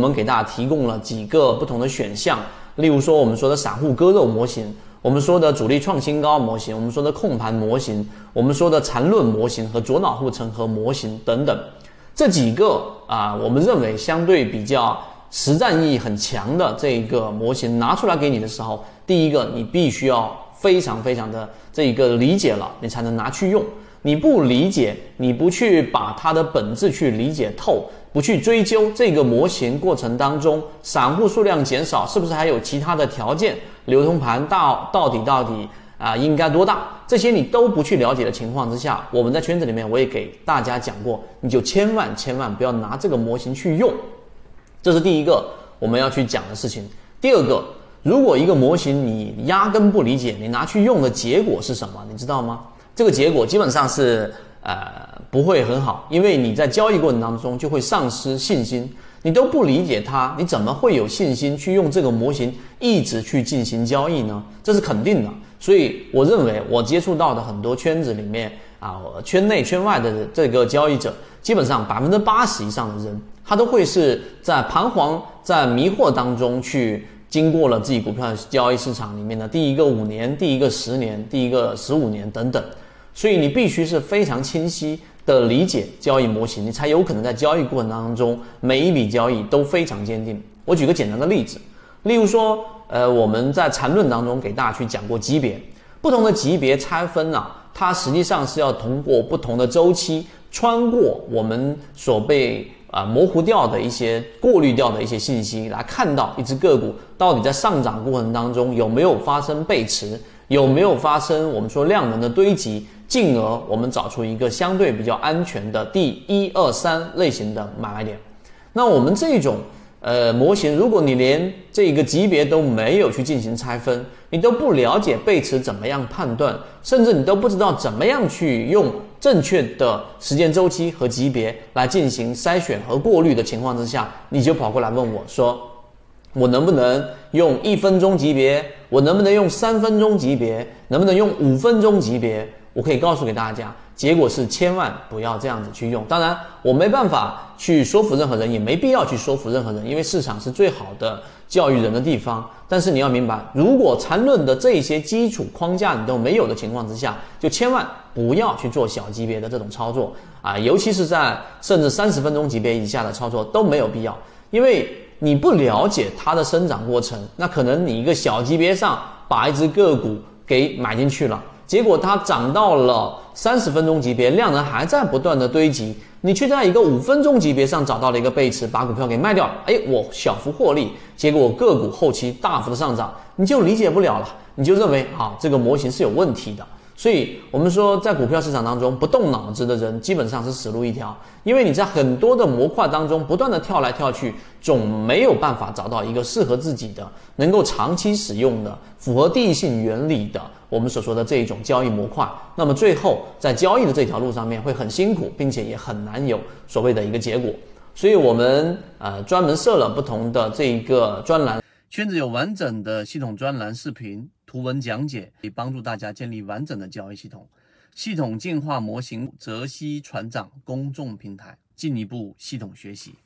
我们给大家提供了几个不同的选项，例如说我们说的散户割肉模型，我们说的主力创新高模型，我们说的控盘模型，我们说的缠论模型和左脑护城河模型等等，这几个啊，我们认为相对比较实战意义很强的这一个模型拿出来给你的时候，第一个你必须要非常非常的这一个理解了，你才能拿去用。你不理解，你不去把它的本质去理解透，不去追究这个模型过程当中，散户数量减少是不是还有其他的条件？流通盘到到底到底啊应该多大？这些你都不去了解的情况之下，我们在圈子里面我也给大家讲过，你就千万千万不要拿这个模型去用，这是第一个我们要去讲的事情。第二个，如果一个模型你压根不理解，你拿去用的结果是什么？你知道吗？这个结果基本上是呃不会很好，因为你在交易过程当中就会丧失信心，你都不理解它，你怎么会有信心去用这个模型一直去进行交易呢？这是肯定的。所以我认为我接触到的很多圈子里面啊，圈内圈外的这个交易者，基本上百分之八十以上的人，他都会是在彷徨、在迷惑当中去。经过了自己股票交易市场里面的第一个五年、第一个十年、第一个十五年等等，所以你必须是非常清晰的理解交易模型，你才有可能在交易过程当中每一笔交易都非常坚定。我举个简单的例子，例如说，呃，我们在缠论当中给大家去讲过级别，不同的级别拆分啊，它实际上是要通过不同的周期穿过我们所被。啊，模糊掉的一些、过滤掉的一些信息，来看到一只个股到底在上涨过程当中有没有发生背驰，有没有发生我们说量能的堆积，进而我们找出一个相对比较安全的第一二三类型的买卖点。那我们这种呃模型，如果你连这个级别都没有去进行拆分，你都不了解背驰怎么样判断，甚至你都不知道怎么样去用。正确的时间周期和级别来进行筛选和过滤的情况之下，你就跑过来问我说：“我能不能用一分钟级别？我能不能用三分钟级别？能不能用五分钟级别？”我可以告诉给大家，结果是千万不要这样子去用。当然，我没办法去说服任何人，也没必要去说服任何人，因为市场是最好的教育人的地方。但是你要明白，如果缠论的这些基础框架你都没有的情况之下，就千万不要去做小级别的这种操作啊，尤其是在甚至三十分钟级别以下的操作都没有必要，因为你不了解它的生长过程，那可能你一个小级别上把一只个股给买进去了。结果它涨到了三十分钟级别，量能还在不断的堆积，你却在一个五分钟级别上找到了一个背驰，把股票给卖掉了。哎，我小幅获利，结果个股后期大幅的上涨，你就理解不了了，你就认为啊这个模型是有问题的。所以，我们说，在股票市场当中，不动脑子的人基本上是死路一条。因为你在很多的模块当中不断的跳来跳去，总没有办法找到一个适合自己的、能够长期使用的、符合地性原理的我们所说的这一种交易模块。那么最后在交易的这条路上面会很辛苦，并且也很难有所谓的一个结果。所以我们呃专门设了不同的这一个专栏，圈子有完整的系统专栏视频。图文讲解可以帮助大家建立完整的交易系统，系统进化模型泽西船长公众平台，进一步系统学习。